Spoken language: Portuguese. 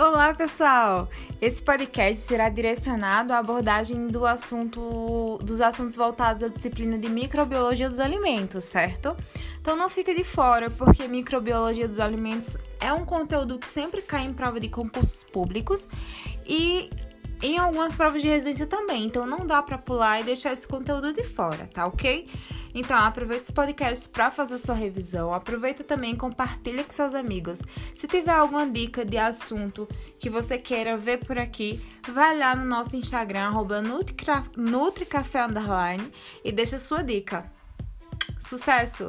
Olá, pessoal! Esse podcast será direcionado à abordagem do assunto, dos assuntos voltados à disciplina de microbiologia dos alimentos, certo? Então não fique de fora, porque microbiologia dos alimentos é um conteúdo que sempre cai em prova de concursos públicos e em algumas provas de residência também. Então não dá para pular e deixar esse conteúdo de fora, tá ok? Então, aproveita esse podcast para fazer sua revisão. Aproveita também e compartilha com seus amigos. Se tiver alguma dica de assunto que você queira ver por aqui, vai lá no nosso Instagram, arroba NutriCafé, e deixa sua dica. Sucesso!